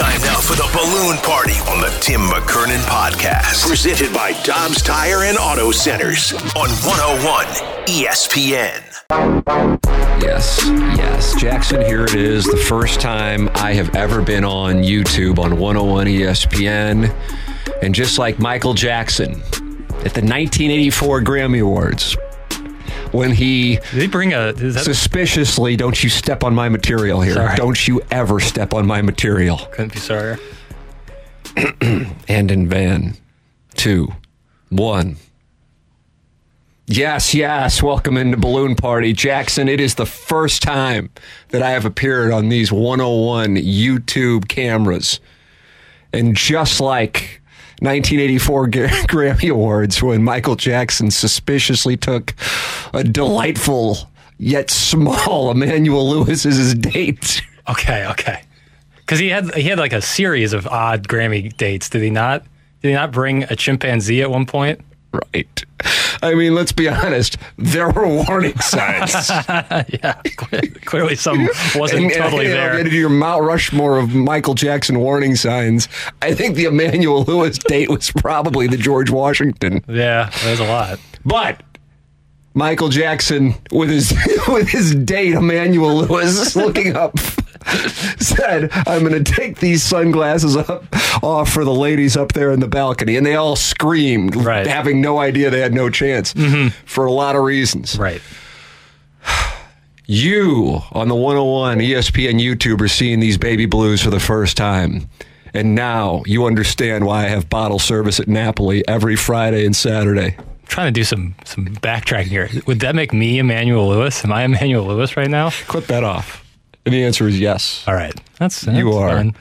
Time now for the balloon party on the Tim McKernan podcast. Presented by Dobbs Tire and Auto Centers on 101 ESPN. Yes, yes. Jackson, here it is. The first time I have ever been on YouTube on 101 ESPN. And just like Michael Jackson at the 1984 Grammy Awards, when he Did he bring a? Suspiciously, don't you step on my material here. Sorry. Don't you ever step on my material. couldn't be sorrier. And in van, two, one. Yes, yes. Welcome into Balloon Party. Jackson, it is the first time that I have appeared on these 101 YouTube cameras. And just like 1984 Grammy Awards, when Michael Jackson suspiciously took a delightful yet small Emmanuel Lewis as his date. Okay, okay. Because he had he had like a series of odd Grammy dates. Did he not? Did he not bring a chimpanzee at one point? Right. I mean, let's be honest. There were warning signs. yeah, clearly some wasn't And- totally and, there. Into your Mount Rushmore of Michael Jackson warning signs. I think the Emmanuel Lewis date was probably the George Washington. Yeah, there's a lot. But Michael Jackson with his with his date Emmanuel Lewis looking up said, "I'm going to take these sunglasses up off for the ladies up there in the balcony," and they all screamed, Right. having no idea they had no chance mm-hmm. for a lot of reasons. Right. You on the 101 ESPN YouTube are seeing these baby blues for the first time. And now you understand why I have bottle service at Napoli every Friday and Saturday. Trying to do some some backtracking here. Would that make me Emmanuel Lewis? Am I Emmanuel Lewis right now? Clip that off. And the answer is yes. All right, that's, that's You are. fine.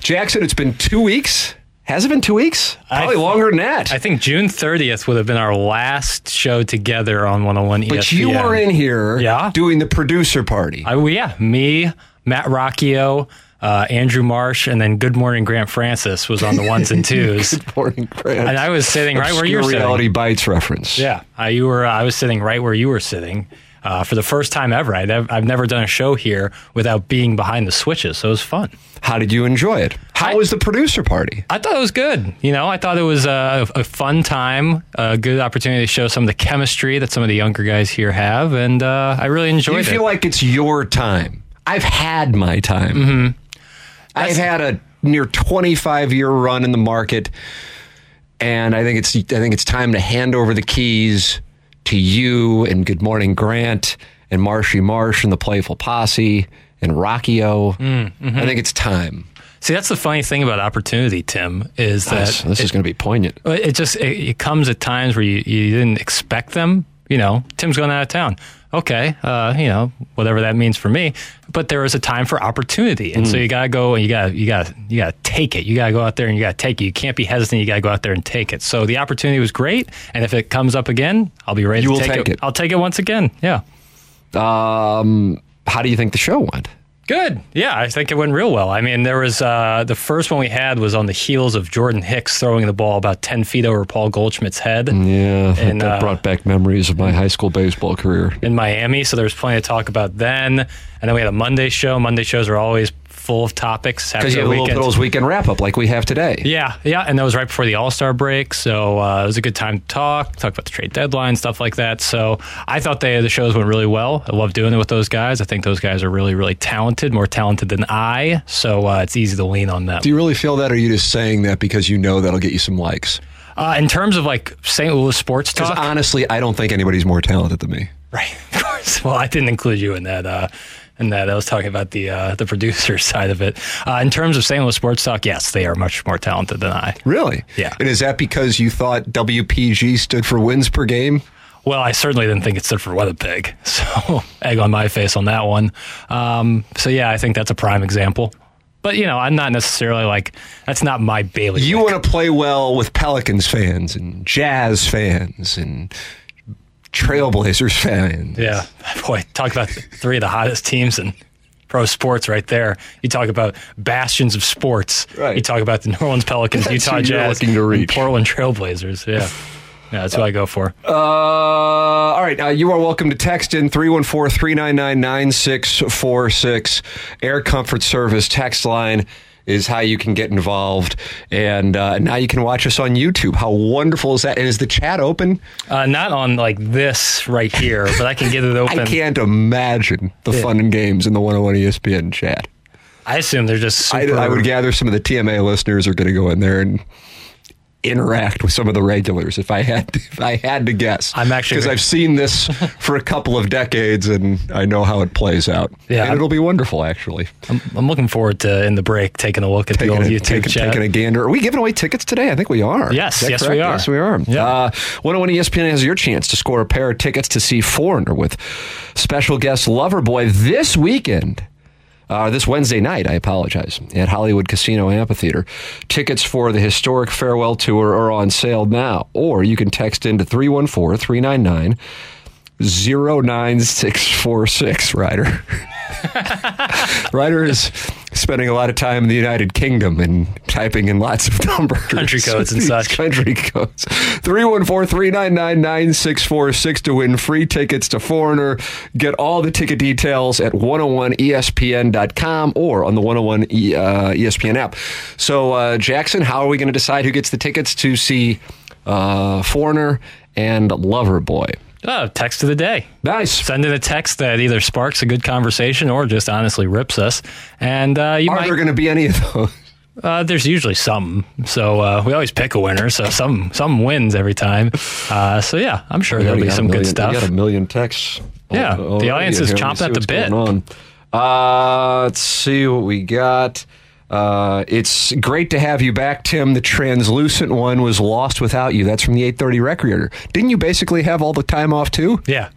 Jackson, it's been two weeks. Has it been two weeks? Probably I- longer than that. I think June 30th would have been our last show together on 101 ESPN. but you were in here Yeah. doing the producer party. I, well, yeah, me, Matt Rocchio, uh, Andrew Marsh, and then Good Morning Grant Francis was on the ones and twos. Good Morning, Grant. and I was sitting right where you were Obscure reality sitting. bites reference. Yeah, I, you were. I was sitting right where you were sitting uh, for the first time ever. I'd, I've never done a show here without being behind the switches, so it was fun. How did you enjoy it? How I- was the producer party? I thought it was good. You know, I thought it was a, a fun time, a good opportunity to show some of the chemistry that some of the younger guys here have, and uh, I really enjoyed you it. feel like it's your time? I've had my time. Mm-hmm. I've had a near 25 year run in the market, and I think it's I think it's time to hand over the keys to you and Good Morning Grant and Marshy Marsh and the Playful Posse and Rocchio. Mm-hmm. I think it's time. See, that's the funny thing about opportunity, Tim, is that This, this is going to be poignant. It just it, it comes at times where you, you didn't expect them. You know, Tim's going out of town. Okay, uh, you know, whatever that means for me. But there is a time for opportunity, and so you gotta go and you gotta you gotta you gotta take it. You gotta go out there and you gotta take it. You can't be hesitant. You gotta go out there and take it. So the opportunity was great, and if it comes up again, I'll be ready You to will take, take it. I'll take it once again. Yeah. Um, how do you think the show went? Good. Yeah, I think it went real well. I mean, there was uh, the first one we had was on the heels of Jordan Hicks throwing the ball about 10 feet over Paul Goldschmidt's head. Yeah, that, And, that uh, brought back memories of my high school baseball career. in Miami, so there was plenty to talk about then. And then we had a Monday show. Monday shows are always full of topics. Because you have a little weekend. Bills weekend wrap up like we have today. Yeah, yeah, and that was right before the All Star break, so uh, it was a good time to talk, talk about the trade deadline, stuff like that. So I thought they the shows went really well. I love doing it with those guys. I think those guys are really, really talented, more talented than I. So uh, it's easy to lean on them. Do you really feel that, or are you just saying that because you know that'll get you some likes? Uh, in terms of like St. Louis sports Because talk, honestly, I don't think anybody's more talented than me. right? Of course. Well, I didn't include you in that. Uh, and that I was talking about the uh, the producer side of it. Uh, in terms of St. Louis sports talk, yes, they are much more talented than I. Really? Yeah. And is that because you thought WPG stood for wins per game? Well, I certainly didn't think it stood for Weatherpig, so egg on my face on that one. Um, so yeah, I think that's a prime example. But you know, I'm not necessarily like that's not my bailiwick. You want to play well with Pelicans fans and Jazz fans and Trailblazers fans. Yeah, boy, talk about three of the hottest teams in pro sports right there. You talk about bastions of sports. Right. You talk about the New Orleans Pelicans, That's Utah Jazz, and. Portland Trailblazers. Yeah. Yeah, that's who I go for. Uh, all right. Uh, you are welcome to text in 314 399 9646. Air Comfort Service text line is how you can get involved. And uh, now you can watch us on YouTube. How wonderful is that? And is the chat open? Uh, not on like this right here, but I can get it open. I can't imagine the fun and games in the 101 ESPN chat. I assume they're just I. I would gather some of the TMA listeners are going to go in there and interact with some of the regulars if I had to, if I had to guess. I'm actually because I've seen this for a couple of decades and I know how it plays out. Yeah, and I'm- it'll be wonderful actually. I'm, I'm looking forward to in the break taking a look at Taking the old a, YouTube taking, chat. taking a gander. Are we giving away tickets today? I think we are. Yes, yes, correct? we are. Yes, we are. Yeah. Uh, 101 ESPN has your chance to score a pair of tickets to see Foreigner with special guest Loverboy this weekend. Uh, this Wednesday night, I apologize, at Hollywood Casino Amphitheater. Tickets for the historic farewell tour are on sale now, or you can text into 314 399 09646, Ryder. Ryder is spending a lot of time in the United Kingdom and typing in lots of numbers. Country codes and such. Country codes. 314-399-9646 to win free tickets to Foreigner. Get all the ticket details at 101ESPN.com or on the 101 E- uh, ESPN app. So, uh, Jackson, how are we going to decide who gets the tickets to see uh, Foreigner and Loverboy? Oh, text of the day. Nice. Send in a text that either sparks a good conversation or just honestly rips us. And uh, you Are might. there going to be any of those? Uh, there's usually some, so uh, we always pick a winner. So some some wins every time. Uh, so yeah, I'm sure there'll be some good stuff. We got a million texts. Yeah, al- the audience is. Chomping at the bit. on. Uh, let's see what we got. Uh, it's great to have you back, Tim. The translucent one was lost without you. That's from the 830 Recreator. Didn't you basically have all the time off too? Yeah.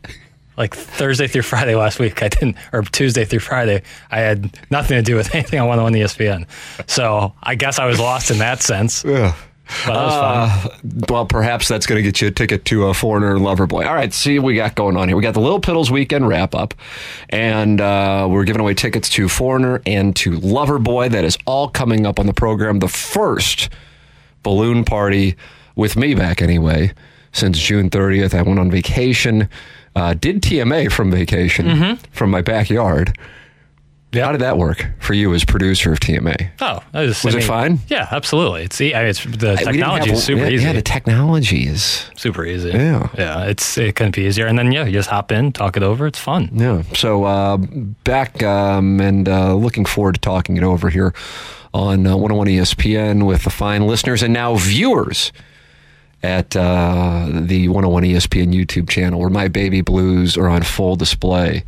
Like Thursday through Friday last week, I didn't, or Tuesday through Friday, I had nothing to do with anything on 101 ESPN. So I guess I was lost in that sense. Yeah. But that was. Uh, well, perhaps that's going to get you a ticket to a foreigner lover boy. All right, see what we got going on here. We got the Little Piddles weekend wrap up, and uh, we're giving away tickets to Foreigner and to Lover Boy. That is all coming up on the program. The first balloon party with me back anyway since June 30th. I went on vacation, uh, did TMA from vacation from my backyard. Yeah. How did that work for you as producer of TMA? Oh, that was, Was I it fine? Yeah, absolutely. It's, I mean, it's the technology have- is super yeah, easy. Yeah, the technology is super easy. Yeah. yeah. It's it couldn't be easier. And then yeah, you just hop in, talk it over. It's fun. Yeah. So uh, back um, and uh, looking forward to talking it over here on uh, 101 ESPN with the fine listeners and now viewers at uh, the 101 ESPN YouTube channel where my baby blues are on full display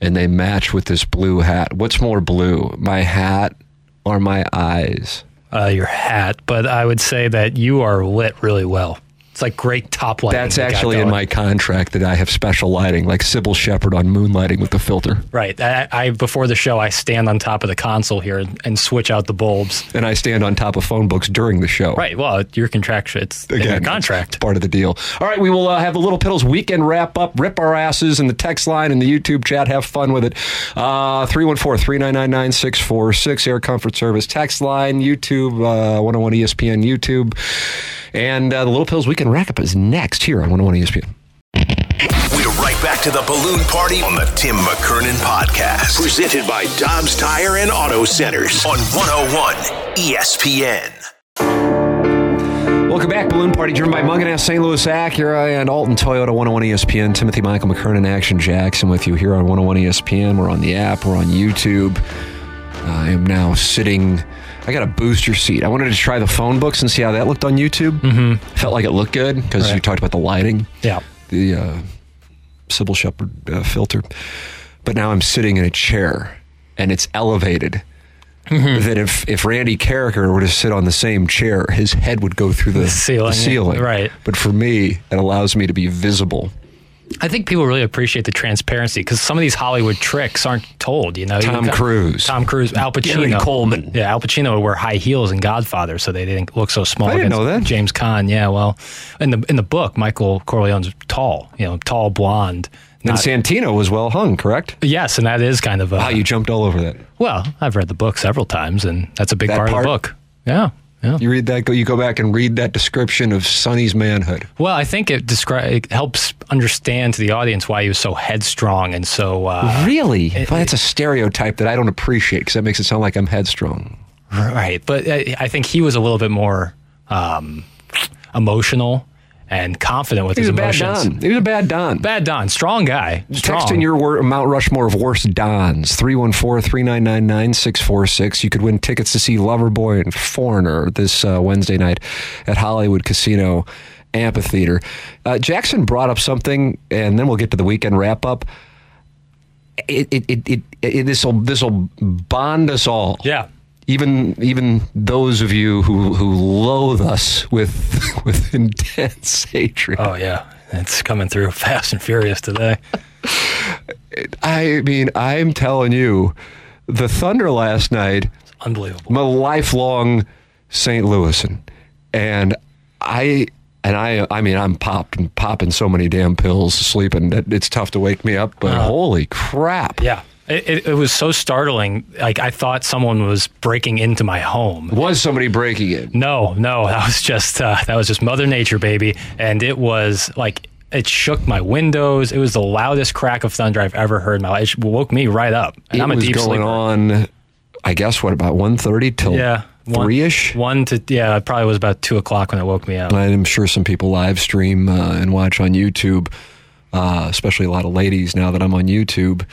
and they match with this blue hat. What's more blue, my hat or my eyes? Uh, your hat, but I would say that you are lit really well. It's like great top lighting. That's actually in my contract that I have special lighting, like Cybill Shepherd on Moonlighting with the filter. Right. I, I before the show, I stand on top of the console here and, and switch out the bulbs. And I stand on top of phone books during the show. Right. Well, your contract. It's in your contract. part of the deal. All right, we will uh, have the Little Piddles weekend wrap up, rip our asses in the text line and the YouTube chat. Have fun with it. Uh, 314 399 9646, Air Comfort Service text line, YouTube, uh, 101 ESPN YouTube. And uh, the Little Piddles weekend wrap up is next here on 101 ESPN. We're right back to the balloon party on the Tim McKernan podcast. Presented by Dobbs Tire and Auto Centers on 101 ESPN. Welcome back, Balloon Party, driven by Mungenast, St. Louis Acura, and Alton Toyota 101 ESPN. Timothy Michael McKernan, Action Jackson with you here on 101 ESPN. We're on the app, we're on YouTube. I am now sitting. I got a booster seat. I wanted to try the phone books and see how that looked on YouTube. Mm-hmm. Felt like it looked good because you talked about the lighting, Yeah. the uh, Cybill Shepherd uh, filter. but now I'm sitting in a chair and it's elevated. Mm-hmm. That if, if Randy Karraker were to sit on the same chair, his head would go through the, The ceiling, ceiling. right. But for me, it allows me to be visible. I think people really appreciate the transparency because some of these Hollywood tricks aren't told. You know, Tom You Cruise. Tom Cruise, Al Pacino, Gary Coleman. Yeah, Al Pacino would wear high heels in Godfather, so they didn't look so small. I didn't know that. James Caan. Yeah, well, in the in the book, Michael Corleone's tall. You know, tall, blonde. And Santino was well hung, correct? yes, and that is kind of a. Wow, you jumped all over that. well, I've read the book several times, and that's a big That part, part? of the book. Yeah, yeah. You read that, go, you go back and read that description of Sonny's manhood. Well, I think it descri- it helps understand to the audience why he was so headstrong and so. Uh, really? well, that's a stereotype that I don't appreciate because that makes it sound like I'm headstrong. Right, but I, I think he was a little bit more um, emotional and confident with He his a bad emotions. Don. He was a bad Don. Bad Don, strong guy. Strong. Text in your wor- Mount Rushmore of worst Dons, 314-399-9646. You could win tickets to see Loverboy and Foreigner this uh, Wednesday night at Hollywood Casino Amphitheater. Uh, Jackson brought up something, and then we'll get to the weekend wrap-up. It, it, it, it, it, this will this will bond us all. Yeah. Even even those of you who, who loathe us with with intense hatred. Oh yeah, it's coming through fast and furious today. I mean, I'm telling you, the Thunder last night, It's Unbelievable. I'm a lifelong St. Louisan. And I and I I mean I'm popped and popping so many damn pills sleeping that it's tough to wake me up, but uh-huh. holy crap. Yeah. It, it, it was so startling. Like I thought someone was breaking into my home. Was somebody breaking in? No, no, that was just uh, that was just Mother Nature, baby, and it was like it shook my windows. It was the loudest crack of thunder I've ever heard in my life. It woke me right up. And it I'm a was deep going sleeper. on I guess what about 1.30 till Yeah, three ish? One to yeah, it probably was about two o'clock when it woke me up. I'm sure some people live stream uh, and watch on YouTube, uh, especially a lot of ladies now that I'm on YouTube.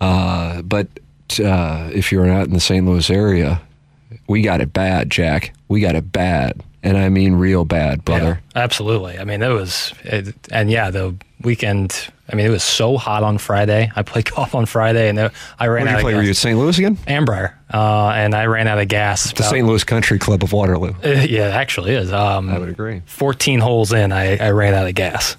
Uh, but uh, if you're not in the St. Louis area, we got it bad, Jack. We got it bad. And I mean real bad, brother. Yeah, absolutely. I mean, it was, it, and yeah, the weekend. I mean, it was so hot on Friday. I played golf on Friday, and I ran Where did out you of play? gas. Were you at St. Louis again? Annbriar, uh, and I ran out of gas. The St. Louis Country Club of Waterloo. yeah, it actually is. Um, I would agree. 14 holes in, I, I ran out of gas.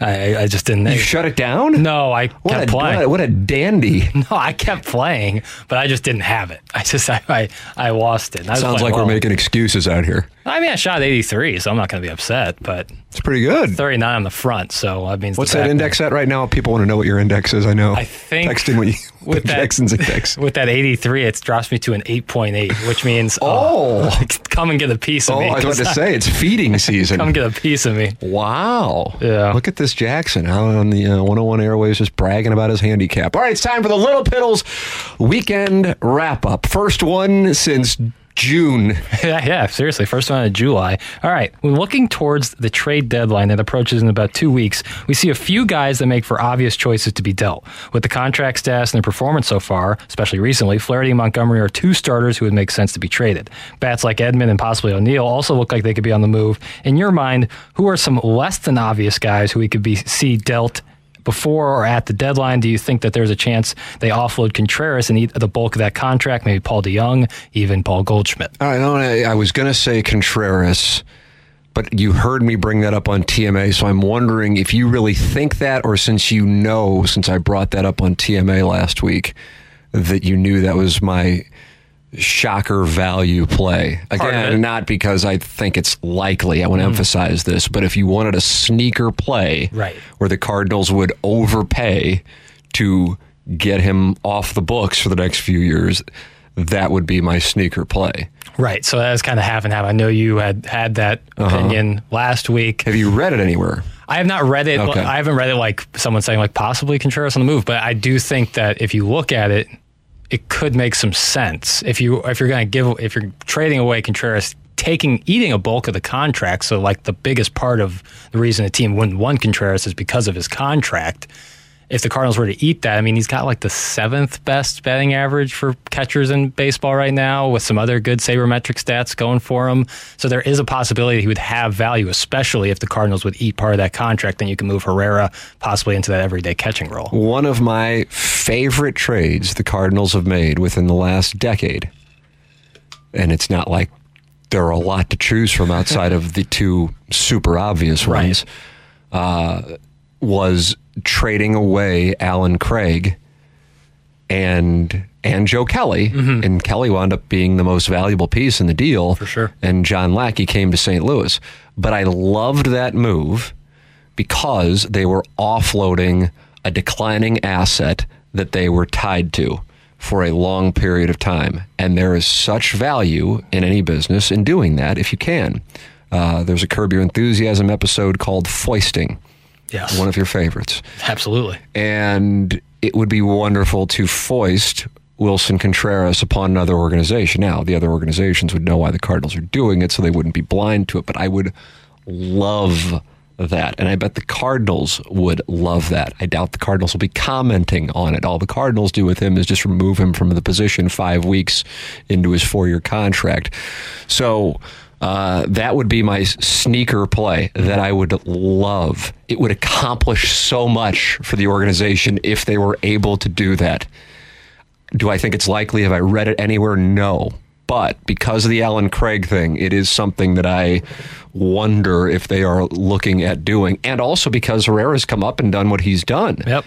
I, I just didn't. You shut it down? no, I What kept a, playing. what, a, what a dandy. no, I kept playing, but I just didn't have it. I just I I, I lost it. Sounds like we're making excuses out here. I mean, I shot 83, so I'm not going to be upset. But It's pretty good. 39 on the front, so means the What's that index at right now? People want to know what your index is. I know. I think Text in what you, with that- Jackson's index. With that 83, it drops me to an 8.8, which means Oh. come and get a piece of Oh, me. I was about to say it's feeding season. come get a piece of me. Wow. Yeah. Look at this Jackson out on the uh, 101 Airways just bragging about his handicap. All right, it's time for the Little Piddles weekend wrap up. First one since June. yeah, yeah, seriously. First one in July. All right. When looking towards the trade deadline that approaches in about two weeks, we see a few guys that make for obvious choices to be dealt. With the contract status and their performance so far, especially recently, Flaherty and Montgomery are two starters who would make sense to be traded. Bats like Edman and possibly O'Neill also look like they could be on the move. In your mind, who are some less than obvious guys who we could be see dealt before or at the deadline, do you think that there's a chance they offload Contreras and the bulk of that contract? Maybe Paul DeJong, even Paul Goldschmidt. I, I was going to say Contreras, but you heard me bring that up on TMA, so I'm wondering if you really think that, or since you know, since I brought that up on TMA last week, that you knew that was my shocker value play. Part of it. Again, not because I think it's likely. I want to emphasize this, but if you wanted a sneaker play Right. where the Cardinals would overpay to get him off the books for the next few years, that would be my sneaker play. Right. So that was kind of half and half. I know you had had that Uh-huh. opinion last week. Have you read it anywhere? I have not read it. Okay. I haven't read it like someone saying like possibly Contreras on the move, but I do think that if you look at it, it could make some sense. If you if you're going to give if you're trading away Contreras, taking eating a bulk of the contract, so like the biggest part of the reason a team wouldn't want Contreras is because of his contract. If the Cardinals were to eat that, I mean, he's got like the seventh best batting average for catchers in baseball right now, with some other good sabermetric stats going for him. So there is a possibility he would have value, especially if the Cardinals would eat part of that contract. Then you can move Herrera possibly into that everyday catching role. One of my favorite trades the Cardinals have made within the last decade, and it's not like there are a lot to choose from outside of the two super obvious Right. ones, uh, was trading away Allen Craig and and Joe Kelly, and Kelly wound up being the most valuable piece in the deal For sure. And John Lackey came to St. Louis, but I loved that move because they were offloading a declining asset that they were tied to for a long period of time. And there is such value in any business in doing that if you can. Uh, there's a Curb Your Enthusiasm episode called Foisting, Yes, one of your favorites. absolutely. And it would be wonderful to foist Willson Contreras upon another organization. Now, the other organizations would know why the Cardinals are doing it, so they wouldn't be blind to it. But I would love that. And I bet the Cardinals would love that. I doubt the Cardinals will be commenting on it. All the Cardinals do with him is just remove him from the position five weeks into his four year contract. So uh, that would be my sneaker play that I would love. It would accomplish so much for the organization if they were able to do that. Do I think it's likely? Have I read it anywhere? No. But because of the Allen Craig thing, it is something that I wonder if they are looking at doing. And also because Herrera's come up and done what he's done Yep.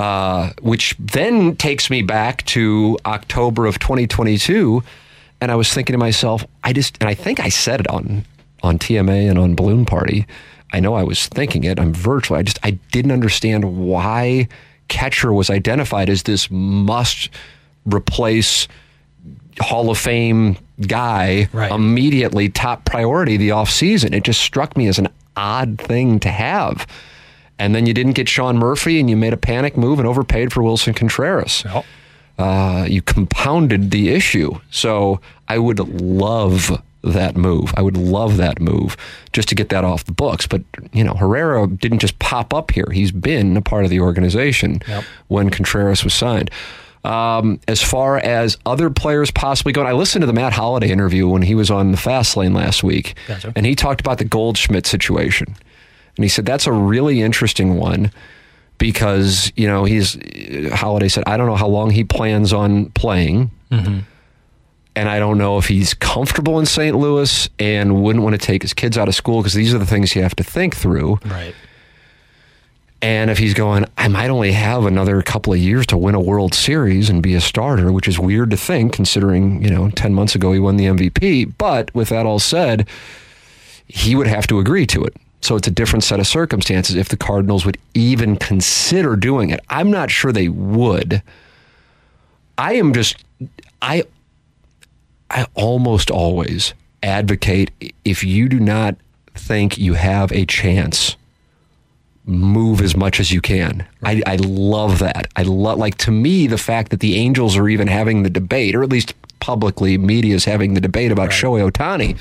uh, which then takes me back to October of 2022. And I was thinking to myself, I just, and I think I said it on, on TMA and on Balloon Party. I know I was thinking it. I'm virtually, I just, I didn't understand why catcher was identified as this must replace Hall of Fame guy Right. immediately top priority the offseason. It just struck me as an odd thing to have. And then you didn't get Sean Murphy and you made a panic move and overpaid for Willson Contreras. Yep. Uh, you compounded the issue. So I would love that move. I would love that move just to get that off the books. But, you know, Herrera didn't just pop up here. He's been a part of the organization Yep. when Contreras was signed. Um, as far as other players possibly going, I listened to the Matt Holliday interview when he was on the Fast Lane last week, Gotcha. and he talked about the Goldschmidt situation. And he said that's a really interesting one because, you know, he's, Holliday said, I don't know how long he plans on playing. Mm-hmm. And I don't know if he's comfortable in St. Louis and wouldn't want to take his kids out of school because these are the things you have to think through. Right. And if he's going, I might only have another couple of years to win a World Series and be a starter, which is weird to think considering, you know, 10 months ago he won the MVP. But with that all said, he would have to agree to it. So it's a different set of circumstances if the Cardinals would even consider doing it. I'm not sure they would. I am just, I, I almost always advocate if you do not think you have a chance move as much as you can. I, I love that. I love like to me the fact that the Angels are even having the debate, or at least publicly, media is having the debate about Shohei Ohtani,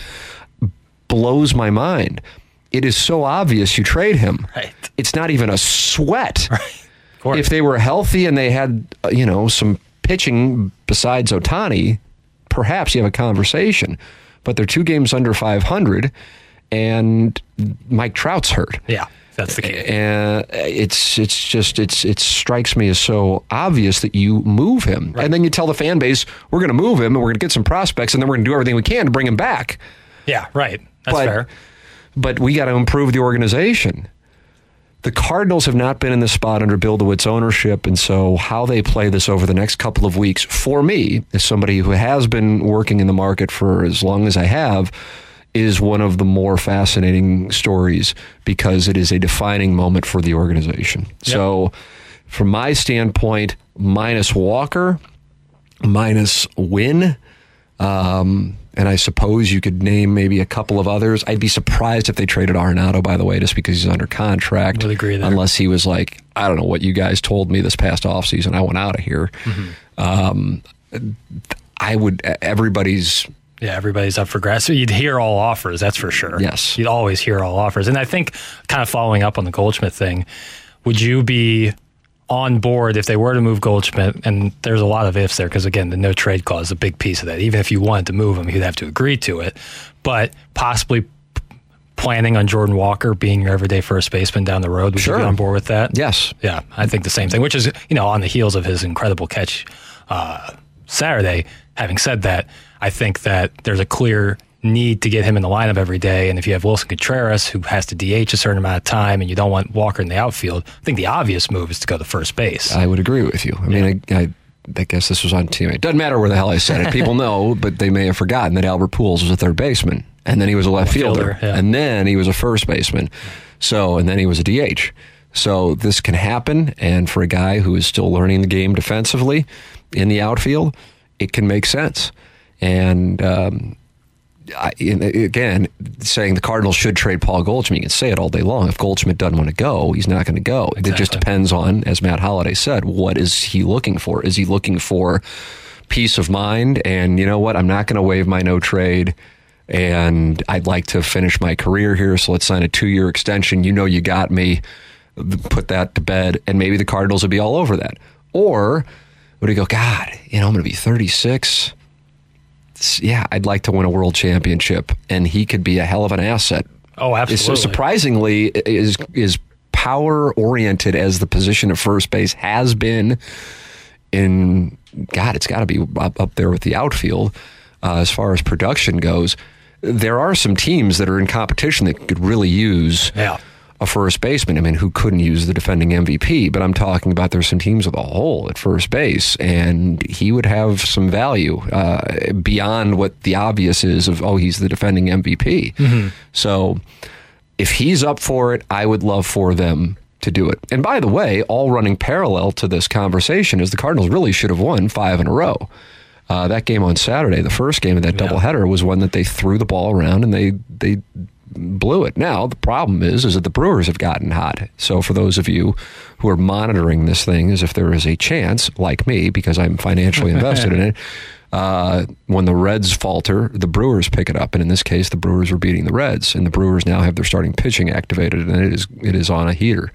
blows my mind. It is so obvious you trade him. Right. It's not even a sweat. Course. If they were healthy and they had, uh, you know, some pitching besides Ohtani, perhaps you have a conversation. But they're two games under 500, and Mike Trout's hurt yeah, that's the key. and it's it's just it's it strikes me as so obvious that you move him, and then you tell the fan base we're going to move him and we're going to get some prospects, and then we're going to do everything we can to bring him back. Yeah, right. That's but fair. But we got to improve the organization. The Cardinals have not been in this spot under Bill DeWitt's ownership, and so how they play this over the next couple of weeks, for me, as somebody who has been working in the market for as long as I have, is one of the more fascinating stories because it is a defining moment for the organization. So, from my standpoint, minus Walker, minus Winn, um, and I suppose you could name maybe a couple of others. I'd be surprised if they traded Arenado, by the way, just because he's under contract. Would agree there. Unless he was like, I don't know what you guys told me this past offseason. I went out of here. Mm-hmm. Um, I would, everybody's, Yeah, everybody's up for grabs. So you'd hear all offers, that's for sure. Yes. You'd always hear all offers. And I think, kind of following up on the Goldschmidt thing, would you be on board if they were to move Goldschmidt, and there's a lot of ifs there because again, the no trade clause is a big piece of that. Even if you wanted to move him, you'd have to agree to it. But possibly p- planning on Jordan Walker being your everyday first baseman down the road, would Sure. you be on board with that? Yes. Yeah, I think the same thing, which is, you know, on the heels of his incredible catch uh, Saturday. Having said that, I think that there's a clear need to get him in the lineup every day. And if you have Willson Contreras, who has to DH a certain amount of time, and you don't want Walker in the outfield, I think the obvious move is to go to first base. I would agree with you. I mean, I, I, I guess this was on teammate. It doesn't matter where the hell I said it. People know, but they may have forgotten that Albert Pujols was a third baseman, and then he was a left fielder, fielder, yeah. and then he was a first baseman. So, and then he was a DH. So this can happen, and for a guy who is still learning the game defensively in the outfield, it can make sense. And um, I, again, saying the Cardinals should trade Paul Goldschmidt, you can say it all day long. If Goldschmidt doesn't want to go, he's not going to go. It just depends on, as Matt Holliday said, what is he looking for? Is he looking for peace of mind? And you know what? I'm not going to waive my no trade. And I'd like to finish my career here, so let's sign a two year extension. You know, you got me. Put that to bed, and maybe the Cardinals would be all over that. Or would he go, God, you know, I'm going to be 36 yeah, I'd like to win a world championship, and he could be a hell of an asset. Oh, absolutely. So surprisingly, is is power oriented as the position of first base has been in God, it's got to be up, up there with the outfield uh, as far as production goes. There are some teams that are in competition that could really use Yeah. A first baseman. I mean, who couldn't use the defending MVP? But I'm talking about there's some teams with a hole at first base, and he would have some value uh, beyond what the obvious is of oh, he's the defending MVP. So if he's up for it, I would love for them to do it. And by the way, all running parallel to this conversation is the Cardinals really should have won five in a row. Uh, that game on Saturday, the first game of that doubleheader, was one that they threw the ball around and they they blew it. Now the problem is is that the Brewers have gotten hot. So for those of you who are monitoring this thing, as if there is a chance, like me, because I'm financially invested in it. Uh, when the Reds falter, the Brewers pick it up, and in this case, the Brewers are beating the Reds, and the Brewers now have their starting pitching activated, and it is it is on a heater.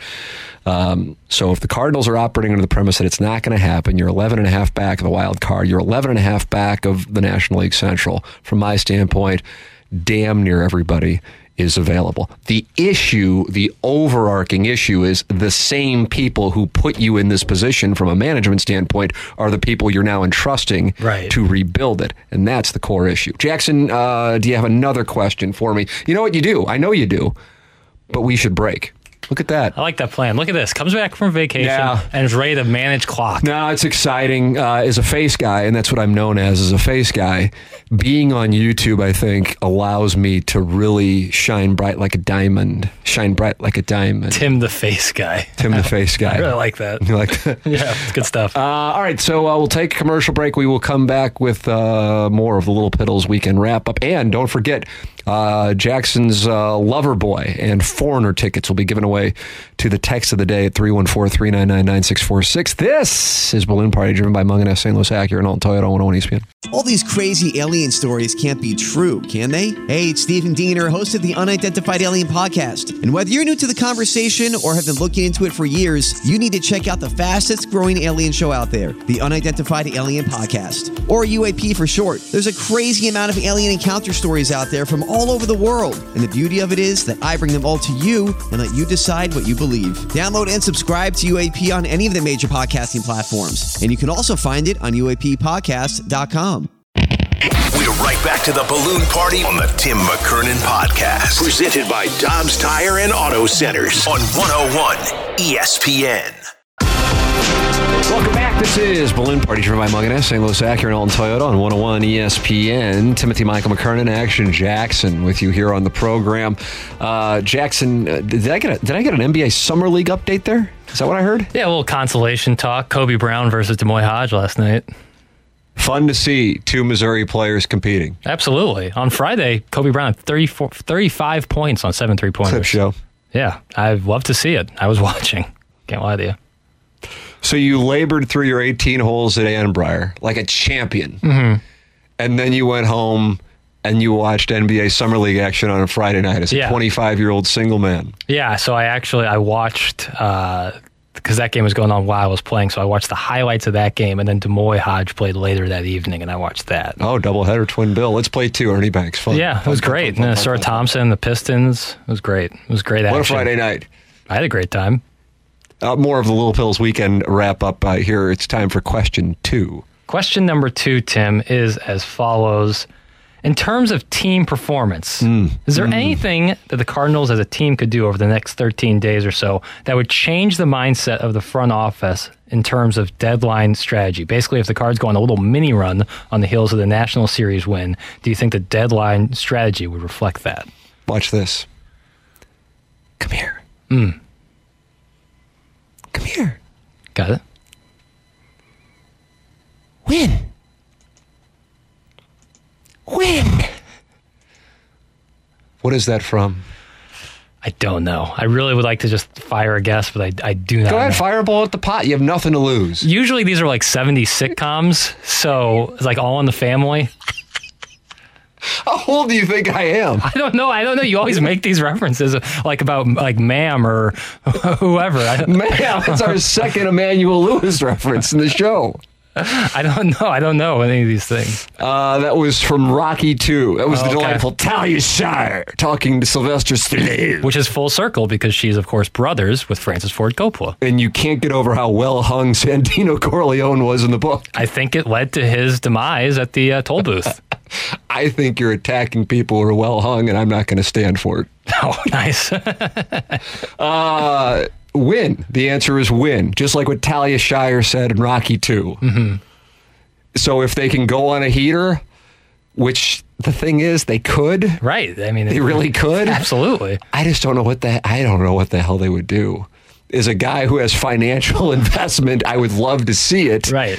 Um, so if the Cardinals are operating under the premise that it's not going to happen, you're 11 and a half back of the wild card, you're 11 and a half back of the National League Central. From my standpoint, damn near everybody is available. The issue, the overarching issue is the same people who put you in this position from a management standpoint are the people you're now entrusting Right. to rebuild it. And that's the core issue. Jackson, uh, do you have another question for me? You know what you do? I know you do, but we should break. Look at that. I like that plan. Look at this. Comes back from vacation Yeah. and is ready to manage clock. No, it's exciting. Uh, as a face guy, and that's what I'm known as, as a face guy, being on YouTube, I think, allows me to really shine bright like a diamond. Shine bright like a diamond. Tim the face guy. Tim the face guy. I really like that. You like that? Yeah, it's good stuff. Uh, all right, so uh, we'll take a commercial break. We will come back with uh, more of the Little Piddles weekend wrap up. And don't forget, uh, Jackson's uh, Lover Boy and Foreigner tickets will be given away to the text of the day at 314 399 9646. This is Balloon Party, driven by Mungenast St. Louis Acura and Alton Toyota 101 ESPN. All these crazy alien stories can't be true, can they? Hey, it's Stephen Diener, host of the Unidentified Alien Podcast. And whether you're new to the conversation or have been looking into it for years, you need to check out the fastest growing alien show out there, the Unidentified Alien Podcast, or UAP for short. There's a crazy amount of alien encounter stories out there from all over the world. And the beauty of it is that I bring them all to you and let you decide what you believe. Download and subscribe to UAP on any of the major podcasting platforms. And you can also find it on UAPpodcast.com. We're right back to the balloon party on the Tim McKernan podcast. Presented by Dobbs Tire and Auto Centers on 101 ESPN. Welcome back. This is Balloon Party driven by Mungenast St. Louis Acura and Alton Toyota on 101 ESPN. Timothy Michael McKernan, Action Jackson with you here on the program. Uh, Jackson, uh, did I get a, did I get an NBA Summer League update there? Is that what I heard? yeah, a little consolation talk. Kobe Brown versus D'Moi Hodge last night. Fun to see two Missouri players competing. Absolutely. On Friday, Kobe Brown had 34, 35 points on seven three pointers. Clip show. Yeah, I'd love to see it. I was watching. Can't lie to you. So you labored through your 18 holes at Annbriar like a champion. Mm-hmm. And then you went home and you watched NBA Summer League action on a Friday night as a Yeah. 25 year old single man. Yeah, so I actually I watched uh, because that game was going on while I was playing. So I watched the highlights of that game, and then D'Moi Hodge played later that evening, and I watched that. Oh, doubleheader, twin bill. Let's play two. Ernie Banks. Fun. Yeah, it was Fun, great. fun, fun, fun. Thompson, the Pistons. It was great. It was great action. What a Friday night. I had a great time. Uh, more of the Little Pills weekend wrap up uh, here. It's time for question two. Question number two, Tim, is as follows. In terms of team performance, Hmm. is there anything that the Cardinals as a team could do over the next 13 days or so that would change the mindset of the front office in terms of deadline strategy? Basically, if the Cards go on a little mini run on the heels of the National Series win, do you think the deadline strategy would reflect that? Watch this. Come here. Hmm. Come here. Got it? Win. Win. What is that from? I don't know. I really would like to just fire a guess, but I, I do not Go ahead, know. fireball at the pot. You have nothing to lose. Usually these are like 70 sitcoms, so it's like all in the family. How old do you think I am? I don't know. I don't know. You always make these references like about like Ma'am or whoever. I don't, that's our second Emmanuel Lewis reference in the show. I don't know. I don't know any of these things. Uh, that was from Rocky 2. That was Oh, the okay. delightful Talia Shire talking to Sylvester Stallone. Which is full circle because she's, of course, brothers with Francis Ford Coppola. and you can't get over how well hung Santino Corleone was in the book. I think it led to his demise at the uh, toll booth. I think you're attacking people who are well hung, and I'm not going to stand for it. oh, nice. Uh, win. The answer is win, just like what Talia Shire said in Rocky 2. Mm-hmm. So if they can go on a heater, which the thing is, they could. right. I mean, They really could. Absolutely. I just don't know what the I don't know what the hell they would do. Is a guy who has financial investment, I would love to see it. Right.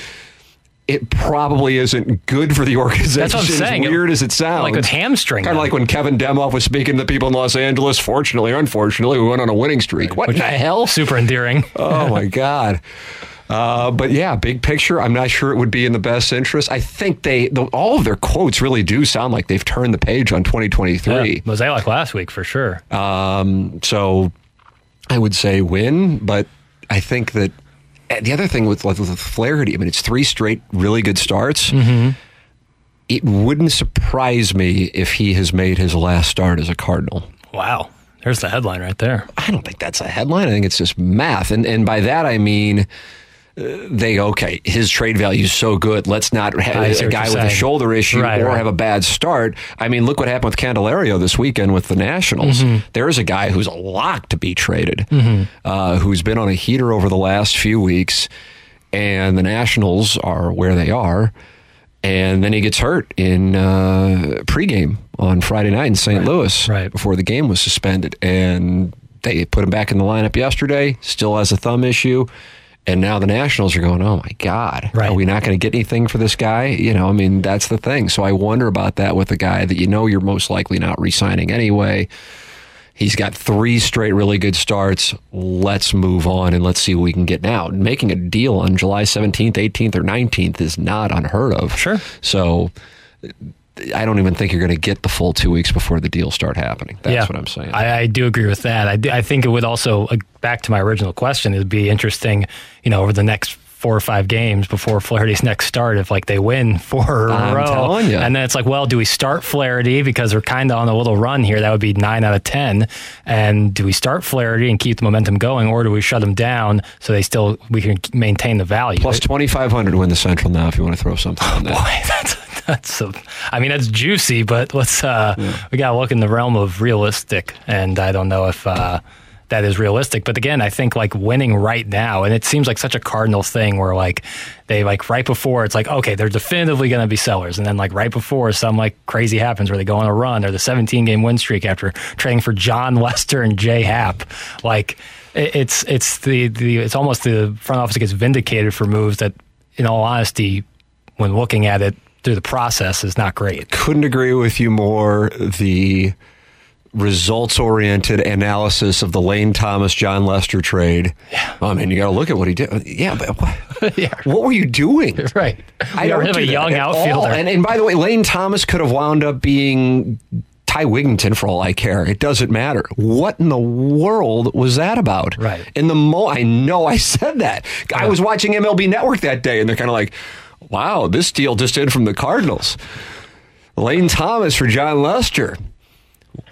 It probably isn't good for the organization. That's what I'm saying. As weird as it sounds. Like with hamstring. Kind of like when Kevin Demoff was speaking to people in Los Angeles. Fortunately or unfortunately, we went on a winning streak. What the hell? Super endearing. oh my god. Uh, but yeah, big picture. I'm not sure it would be in the best interest. I think they, the, all of their quotes really do sound like they've turned the page on 2023. Yeah, Mozeliak last week for sure. Um, so I would say win, but I think that the other thing with, with, with Flaherty, I mean, it's three straight really good starts. Mm-hmm. It wouldn't surprise me if he has made his last start as a Cardinal. wow. There's the headline right there. I don't think that's a headline. I think it's just math, and and by that I mean. They okay. His trade value is so good. Let's not have a guy with a shoulder issue Right, or right. have a bad start. I mean, look what happened with Candelario this weekend with the Nationals. Mm-hmm. There's a guy who's a lock to be traded, uh, who's been on a heater over the last few weeks, and the Nationals are where they are. And then he gets hurt in uh, pregame on Friday night in St. Louis right. before the game was suspended. And they put him back in the lineup yesterday, still has a thumb issue. And now the Nationals are going, oh my God, Right. are we not going to get anything for this guy? You know, I mean, that's the thing. So I wonder about that with a guy that you know you're most likely not re signing anyway. He's got three straight really good starts. Let's move on and let's see what we can get now. Making a deal on July 17th, 18th, or 19th is not unheard of. Sure. So I don't even think you're going to get the full two weeks before the deals start happening. That's yeah, what I'm saying. I, I do agree with that. I, do- I think it would also, uh, back to my original question, it would be interesting, you know, over the next four or five games before Flaherty's next start, if like they win four in a row. And then it's like, well, do we start Flaherty because we're kind of on a little run here? That would be nine out of 10. And do we start Flaherty and keep the momentum going, or do we shut them down so they still, we can maintain the value? Plus 2,500 to win the Central now if you want to throw something on that. Boy, that's that's a, I mean that's juicy, but let's uh we gotta look in the realm of realistic, and I don't know if uh that is realistic. But again, I think like winning right now, and it seems like such a cardinal thing where like they like right before it's like okay they're definitively going to be sellers, and then like right before some like crazy happens where they go on a run or the 17 game win streak after trading for Jon Lester and Jay Happ, like it- it's it's the the it's almost the front office gets vindicated for moves that, in all honesty, when looking at it through the process is not great. Couldn't agree with you more. The results oriented analysis of the Lane Thomas Jon Lester trade. Yeah. I mean, you got to look at what he did. Yeah, but what, Yeah. what were you doing? Right. I We don't have do a young outfielder. And, and by the way, Lane Thomas could have wound up being Ty Wigginton for all I care. It doesn't matter. What in the world was that about? Right. In the mo, I know I said that. I was watching MLB Network that day, and they're kind of like, "Wow, this deal just in from the Cardinals." Lane Thomas for Jon Lester.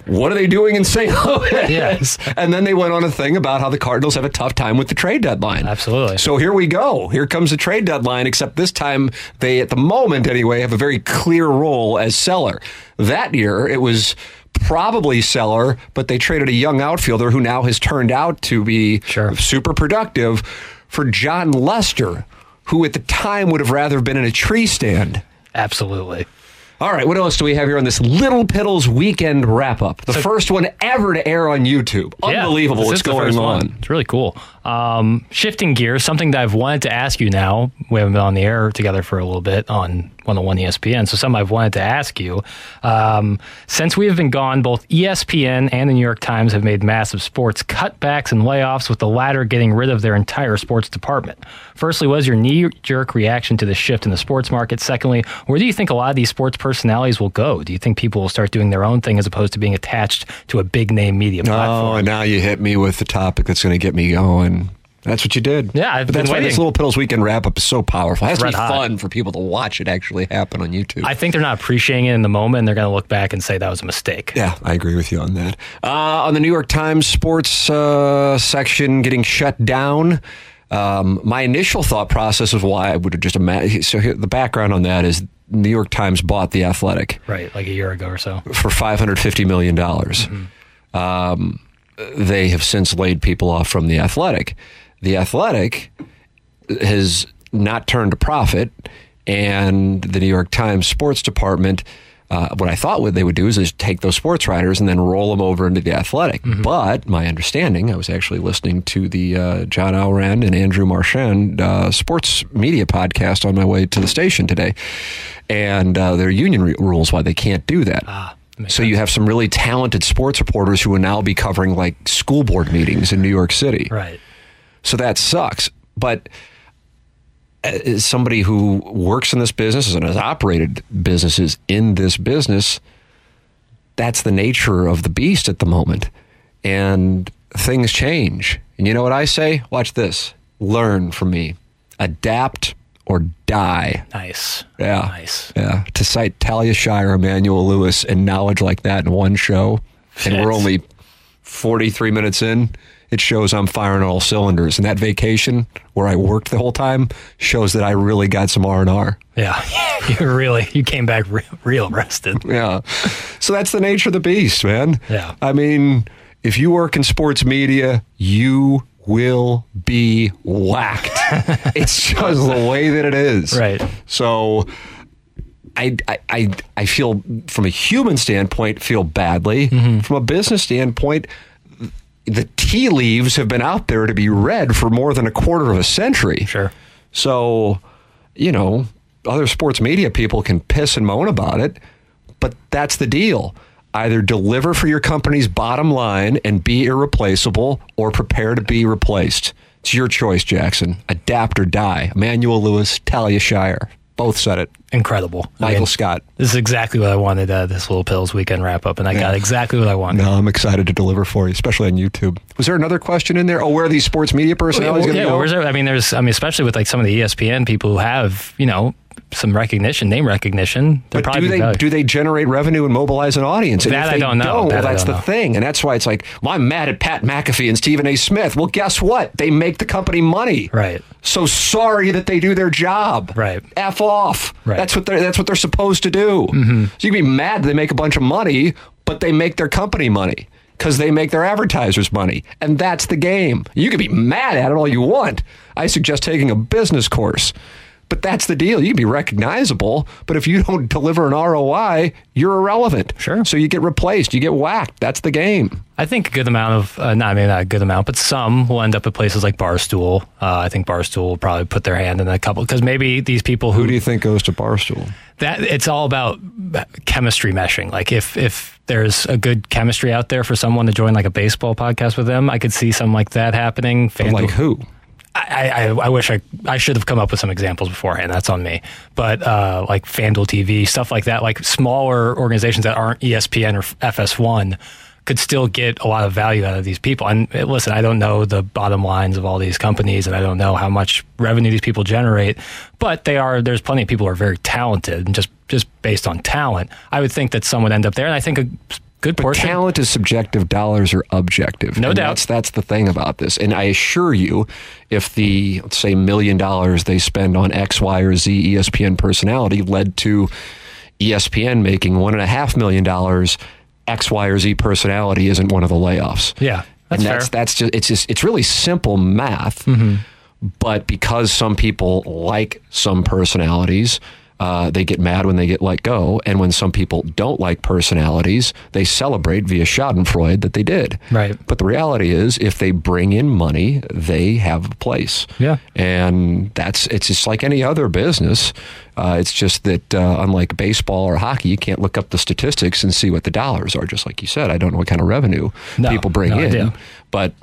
What are they doing in St. Louis? Yes. And then they went on a thing about how the Cardinals have a tough time with the trade deadline. Absolutely. So here we go. Here comes the trade deadline, except this time they, at the moment anyway, have a very clear role as seller. That year, it was probably seller, but they traded a young outfielder who now has turned out to be Sure. super productive for Jon Lester, who at the time would have rather been in a tree stand. Absolutely. All right, what else do we have here on this Little Piddles weekend wrap up? The first one ever to air on YouTube. Unbelievable this what's going on. one. It's really cool. Um, shifting gears, something that I've wanted to ask you now. We haven't been on the air together for a little bit on 101 ESPN. So, something I've wanted to ask you. Um, since we have been gone, both ESPN and the New York Times have made massive sports cutbacks and layoffs, with the latter getting rid of their entire sports department. Firstly, what is your knee jerk reaction to the shift in the sports market? Secondly, where do you think a lot of these sports personalities will go? Do you think people will start doing their own thing as opposed to being attached to a big name media platform? Oh, now you hit me with the topic that's going to get me going. That's what you did. Yeah, I've but that's why this waiting. Little Piddles weekend wrap up is so powerful. It has to be hot. fun for people to watch it actually happen on YouTube. I think they're not appreciating it in the moment. and They're going to look back and say that was a mistake. yeah, I agree with you on that. Uh, on the New York Times sports uh, section getting shut down, um, my initial thought process of why I would have just imagined. So here, the background on that is New York Times bought The Athletic. Right, like a year ago or so. for five hundred fifty million dollars. Um, they have since laid people off from the Athletic. The Athletic has not turned a profit, and the New York Times sports department. Uh, what I thought what they would do is, is take those sports writers and then roll them over into the Athletic. But my understanding, I was actually listening to the uh, John Ourand and Andrew Marchand uh, sports media podcast on my way to the station today, and uh, there union re- rules why they can't do that. makes so you have some really talented sports reporters who will now be covering like school board meetings in New York City. Right. So that sucks. But uh, as somebody who works in this business and has operated businesses in this business, that's the nature of the beast at the moment. And things change. And you know what I say? Watch this. Learn from me. Adapt or die. Nice. Yeah. Nice. Yeah. To cite Talia Shire, Emmanuel Lewis, and knowledge like that in one show, and we're only 43 minutes in, it shows I'm firing all cylinders. And that vacation where I worked the whole time shows that I really got some R&R. Yeah. you really, you came back re- real rested. Yeah. So that's the nature of the beast, man. Yeah. I mean, if you work in sports media, you will be whacked. it's just the way that it is. Right. So I, I, I, I feel from a human standpoint feel badly. Mm-hmm. From a business standpoint, the tea leaves have been out there to be read for more than a quarter of a century. Sure. So, you know, other sports media people can piss and moan about it, but that's the deal. Either deliver for your company's bottom line and be irreplaceable or prepare to be replaced. It's your choice, Jackson. Adapt or die. Emmanuel Lewis, Talia Shire. Both said it. Incredible. I Michael mean, Scott. This is exactly what I wanted uh, this little pills weekend wrap up, and I got exactly what I wanted. No, I'm excited to deliver for you, especially on YouTube. Was there another question in there? Oh, where are these sports media personalities going to yeah, go? where's there, I mean, there's, I mean, especially with like some of the ESPN people who have, you know, some recognition, name recognition. They're But probably do they do they generate revenue and mobilize an audience? And That I don't know. That well, that's the know. thing, and that's why it's like, well, I'm mad at Pat McAfee and Stephen A. Smith. Well, guess what? They make the company money. Right. So sorry that they do their job. Right. F off. Right. Mm-hmm. That's what they're that's what they're supposed to do. So you can be mad they make a bunch of money, but they make their company money because they make their advertisers money, and that's the game. You can be mad at it all you want. I suggest taking a business course. But that's the deal. You can be recognizable, but if you don't deliver an ROI, you're irrelevant. Sure. So you get replaced. You get whacked. That's the game. I think a good amount of, uh, not maybe not a good amount, but some will end up at places like Barstool. Uh, I think Barstool will probably put their hand in a couple because maybe these people who, Who do you think goes to Barstool? that it's all about chemistry meshing. Like if if there's a good chemistry out there for someone to join like a baseball podcast with them, I could see something like that happening. Like who? I, I, I wish I I should have come up with some examples beforehand. That's on me. But uh, like FanDuel TV, stuff like that, like smaller organizations that aren't ESPN or FS1 could still get a lot of value out of these people. And uh, listen, I don't know the bottom lines of all these companies, and I don't know how much revenue these people generate. But they are there's plenty of people who are very talented, and just just based on talent, I would think that some would end up there. And I think a good But portion. talent is subjective, dollars are objective. No And doubt. That's, that's the thing about this. And I assure you, if the, let's say, million dollars they spend on X, Y, or Z ESPN personality led to ESPN making one and a half million dollars, X, Y, or Z personality isn't one of the layoffs. Yeah, that's and that's, fair. that's just, it's just, it's really simple math. Mm-hmm. But because some people like some personalities, uh, they get mad when they get let go. And when some people don't like personalities, they celebrate via Schadenfreude that they did. Right. But the reality is, if they bring in money, they have a place. Yeah. And that's, it's just like any other business. Uh, it's just that, uh, unlike baseball or hockey, you can't look up the statistics and see what the dollars are. Just like you said, I don't know what kind of revenue No, people bring no in. idea. But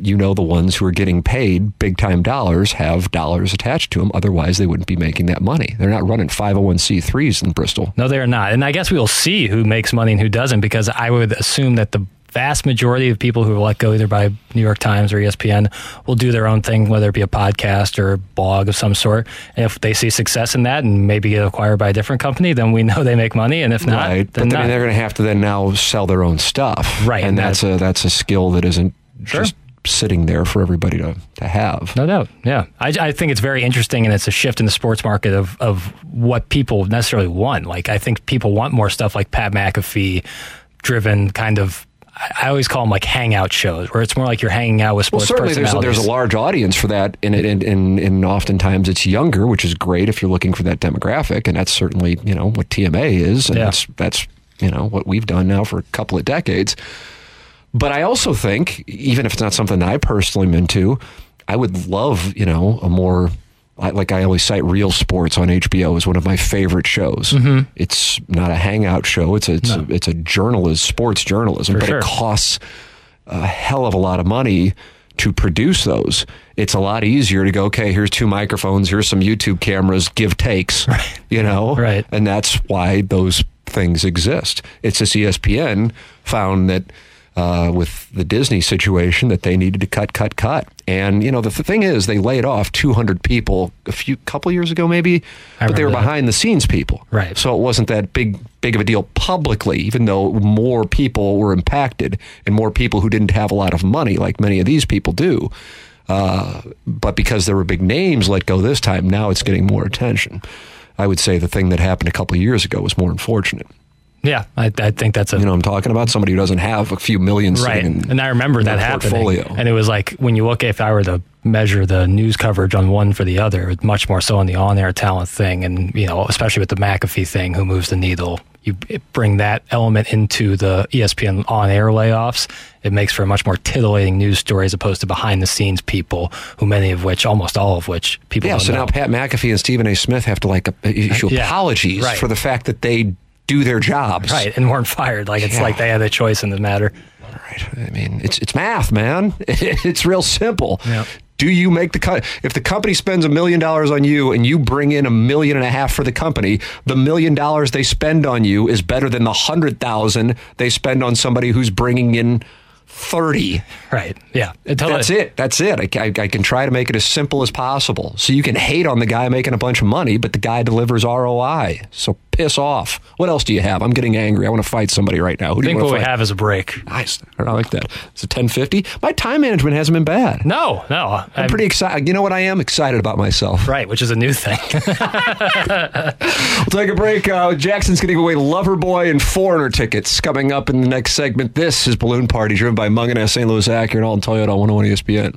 you know the ones who are getting paid big time dollars have dollars attached to them. Otherwise, they wouldn't be making that money. They're not running 501c3s in Bristol. No, they're not. And I guess we will see who makes money and who doesn't because I would assume that the vast majority of people who are let go either by New York Times or ESPN will do their own thing, whether it be a podcast or a blog of some sort. And if they see success in that and maybe get acquired by a different company, then we know they make money. And if not, right. then But not. they're going to have to then now sell their own stuff. Right, And and that's that- a that's a skill that isn't Sure. just sitting there for everybody to, to have. No doubt. Yeah. I, I think it's very interesting and it's a shift in the sports market of, of what people necessarily want. Like, I think people want more stuff like Pat McAfee driven kind of. I always call them like hangout shows, where it's more like you're hanging out with Well, sports certainly there's a, there's a large audience for that, and, it- and, and, and oftentimes it's younger, which is great if you're looking for that demographic, and that's certainly you know what TMA is, and Yeah. that's that's you know what we've done now for a couple of decades. But I also think, even if it's not something that I personally am into, I would love you know a more like I always cite Real Sports on HBO as one of my favorite shows. Mm-hmm. It's not a hangout show; it's a, it's a, it's a journalist sports journalism, For but sure. it costs a hell of a lot of money to produce those. It's a lot easier to go, okay, here's two microphones, here's some YouTube cameras, give takes, right. you know? Right. And that's why those things exist. It's E ESPN found that uh, with the Disney situation that they needed to cut, cut, cut. And, you know, the th- thing is, they laid off 200 people a few couple years ago, maybe, I but they were that. behind the scenes people. Right. So it wasn't that big big of a deal publicly, even though more people were impacted and more people who didn't have a lot of money, like many of these people do. Uh, but because there were big names let go this time, now it's getting more attention. I would say the thing that happened a couple of years ago was more unfortunate. Yeah, I, I think that's a You know, what I'm talking about somebody who doesn't have a few million right. in And I remember that happening. portfolio. And it was like when you look, if I were to measure the news coverage on one for the other, it's much more so on the on-air talent thing, and you know, especially with the McAfee thing, who moves the needle. You bring that element into the ESPN on-air layoffs. It makes for a much more titillating news story as opposed to behind-the-scenes people, who many of which, almost all of which, people Yeah, so know. now Pat McAfee and Stephen A. Smith have to like uh, issue Yeah, apologies right. for the fact that they do their jobs. right, and weren't fired. Like it's Yeah. like they had a choice in the matter. Right. I mean, it's it's math, man. It's real simple. Yeah. Do you make the cut? If the company spends a million dollars on you and you bring in a million and a half for the company, the million dollars they spend on you is better than the hundred thousand they spend on somebody who's bringing in thirty. Right. Yeah. Totally- That's it. That's it. I, I, I can try to make it as simple as possible. So you can hate on the guy making a bunch of money, but the guy delivers ROI. So piss off. What else do you have? I'm getting angry. I want to fight somebody right now. Who I do you think want what to we fight? have is a break. Nice. I like that. It's a 1050. My time management hasn't been bad. No, no. I'm I'm pretty excited. You know what I am? Excited about myself. right, which is a new thing. We'll take a break. Uh, Jackson's going to give away Loverboy and Foreigner tickets coming up in the next segment. This is Balloon Party, driven by Mungenast, St. Louis Acura, and all Toyota on 101 ESPN.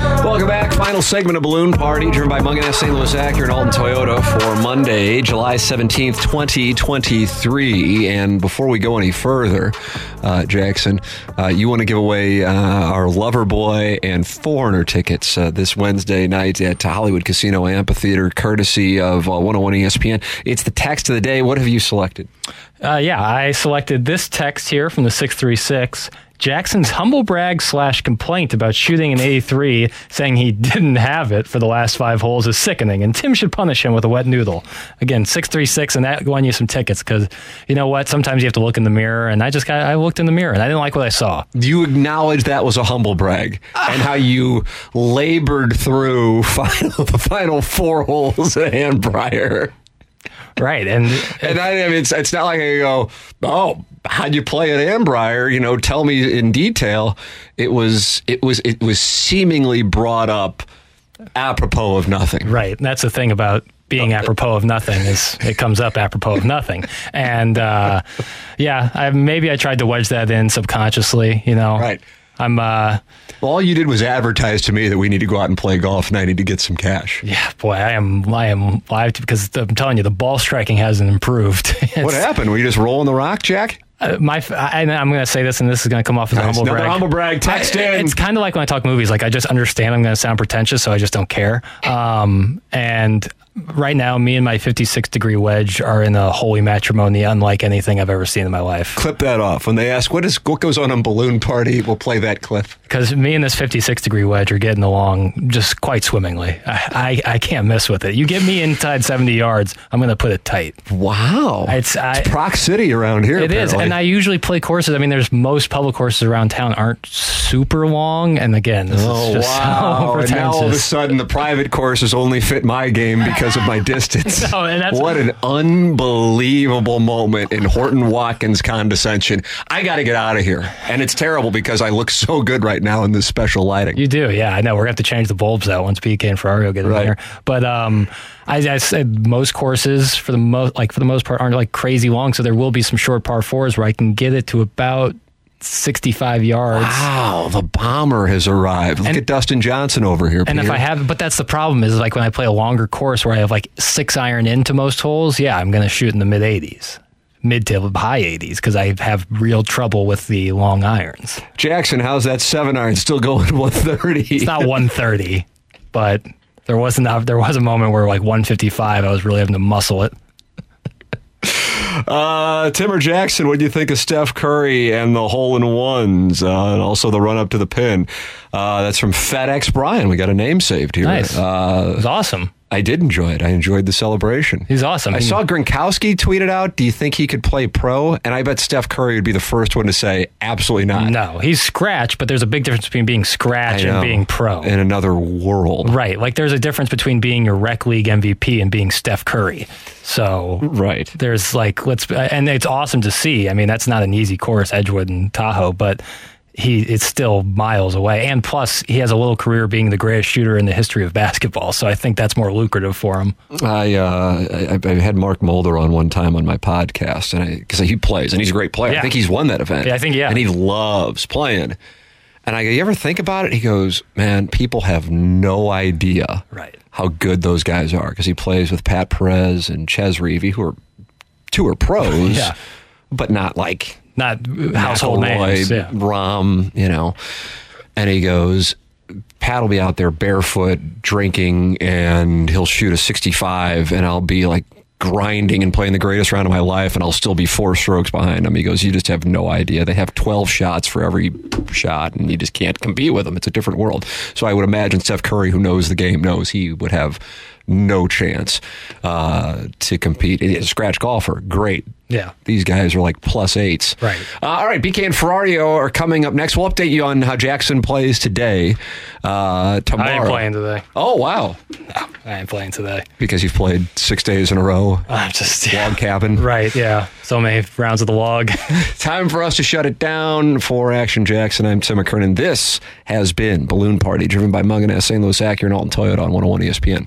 Welcome back. Final segment of Balloon Party, driven by Mungenast St. Louis Acura and Alton Toyota for Monday, July 17th, 2023. And before we go any further, uh, Jackson, uh, you want to give away uh, our Loverboy and Foreigner tickets uh, this Wednesday night at Hollywood Casino Amphitheater, courtesy of uh, 101 ESPN. It's the text of the day. What have you selected? Uh, yeah, I selected this text here from the 636. Jackson's humble brag slash complaint about shooting an 83, saying he didn't have it for the last five holes, is sickening, and Tim should punish him with a wet noodle. Again, 636, and that won you some tickets because you know what? Sometimes you have to look in the mirror, and I just got, I looked in the mirror and I didn't like what I saw. Do you acknowledge that was a humble brag ah. and how you labored through final, the final four holes at Annbriar? Right. And, and I, I mean, it's, it's not like I go, oh, how'd you play at Annbriar? You know, tell me in detail. It was, it was, it was seemingly brought up apropos of nothing. Right. And that's the thing about being apropos of nothing is it comes up apropos of nothing. And uh, yeah, I, maybe I tried to wedge that in subconsciously, you know. Right. I'm uh well, all you did was advertise to me that we need to go out and play golf and I need to get some cash. Yeah, boy, I am I am live because I'm telling you the ball striking hasn't improved. what happened? Were you just rolling the rock, Jack? Uh, my, I, am going to say this, and this is going to come off as a humble brag. humble brag. Text I, in. It's kind of like when I talk movies. Like I just understand I'm going to sound pretentious, so I just don't care. Um, and right now, me and my 56 degree wedge are in a holy matrimony, unlike anything I've ever seen in my life. Clip that off. When they ask what is what goes on on balloon party, we'll play that clip. Because me and this 56 degree wedge are getting along just quite swimmingly. I, I, I can't mess with it. You get me inside 70 yards, I'm going to put it tight. Wow, it's, I, it's Proc City around here. It apparently. is, and I usually play courses. I mean, there's most public courses around town aren't super long, and again, this oh, is just wow. so and now all of a sudden, the private courses only fit my game because of my distance. no, what an unbelievable moment in Horton Watkins condescension. I got to get out of here, and it's terrible because I look so good right now in this special lighting. You do, yeah. I know. We're gonna have to change the bulbs out once PK and Ferrario get in Right. there. But um, I, I said most courses for the most, like for the most part, aren't like crazy long. So there will be some short par fours where I can get it to about 65 yards. Wow, the bomber has arrived. Look And- at Dustin Johnson over here. And if I have, but that's the problem is like when I play a longer course where I have like six iron into most holes, yeah, I'm going to shoot in the mid 80s, mid to high 80s because I have real trouble with the long irons. Jackson, how's that seven iron still going 130? It's not 130, but there wasn't there was a moment where like 155, I was really having to muscle it. Uh, Timmer Jackson, what do you think of Steph Curry and the hole in ones, uh, and also the run up to the pin? Uh, that's from FedEx Brian. We got a name saved here. Nice. Uh, was awesome. I did enjoy it. I enjoyed the celebration. He's awesome. I He- saw Gronkowski tweeted out, "Do you think he could play pro?" And I bet Steph Curry would be the first one to say, "Absolutely not." No, he's scratch, but there's a big difference between being scratch and being pro. in another world. Right. Like there's a difference between being your rec league MVP and being Steph Curry. So Right. there's like let's and it's awesome to see. I mean, that's not an easy course, Edgewood and Tahoe, but he it's still miles away. And plus, he has a little career being the greatest shooter in the history of basketball. So I think that's more lucrative for him. I, uh, I I had Mark Mulder on one time on my podcast, and because he plays and he's a great player. I think he's won that event. Yeah, I think, yeah. and he loves playing. And I go, you ever think about it? He goes, man, people have no idea Right. how good those guys are because he plays with Pat Perez and Chez Reavie, who are two are pros, Yeah. but not like Not household names. Yeah. Rom, you know. And he goes, Pat will be out there barefoot drinking and he'll shoot a 65 and I'll be like grinding and playing the greatest round of my life and I'll still be four strokes behind him. He goes, You just have no idea. They have 12 shots for every shot and you just can't compete with them. It's a different world. So I would imagine Steph Curry, who knows the game, knows he would have no chance uh, to compete. Scratch golfer. Great. Yeah. These guys are like plus eights. Right. Uh, all right. BK and Ferrario are coming up next. We'll update you on how Jackson plays today. Uh, tomorrow. I ain't playing today. Oh, wow. I ain't playing today. Because you've played six days in a row. I'm just Log cabin. Right. Yeah. So many rounds of the log. Time for us to shut it down. For Action Jackson, I'm Tim McKernan. This has been Balloon Party, driven by Mungenast St. Louis Acura and Alton Toyota on 101 ESPN.